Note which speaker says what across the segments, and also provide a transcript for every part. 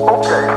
Speaker 1: Okay.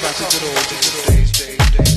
Speaker 2: About the good old days, days, days,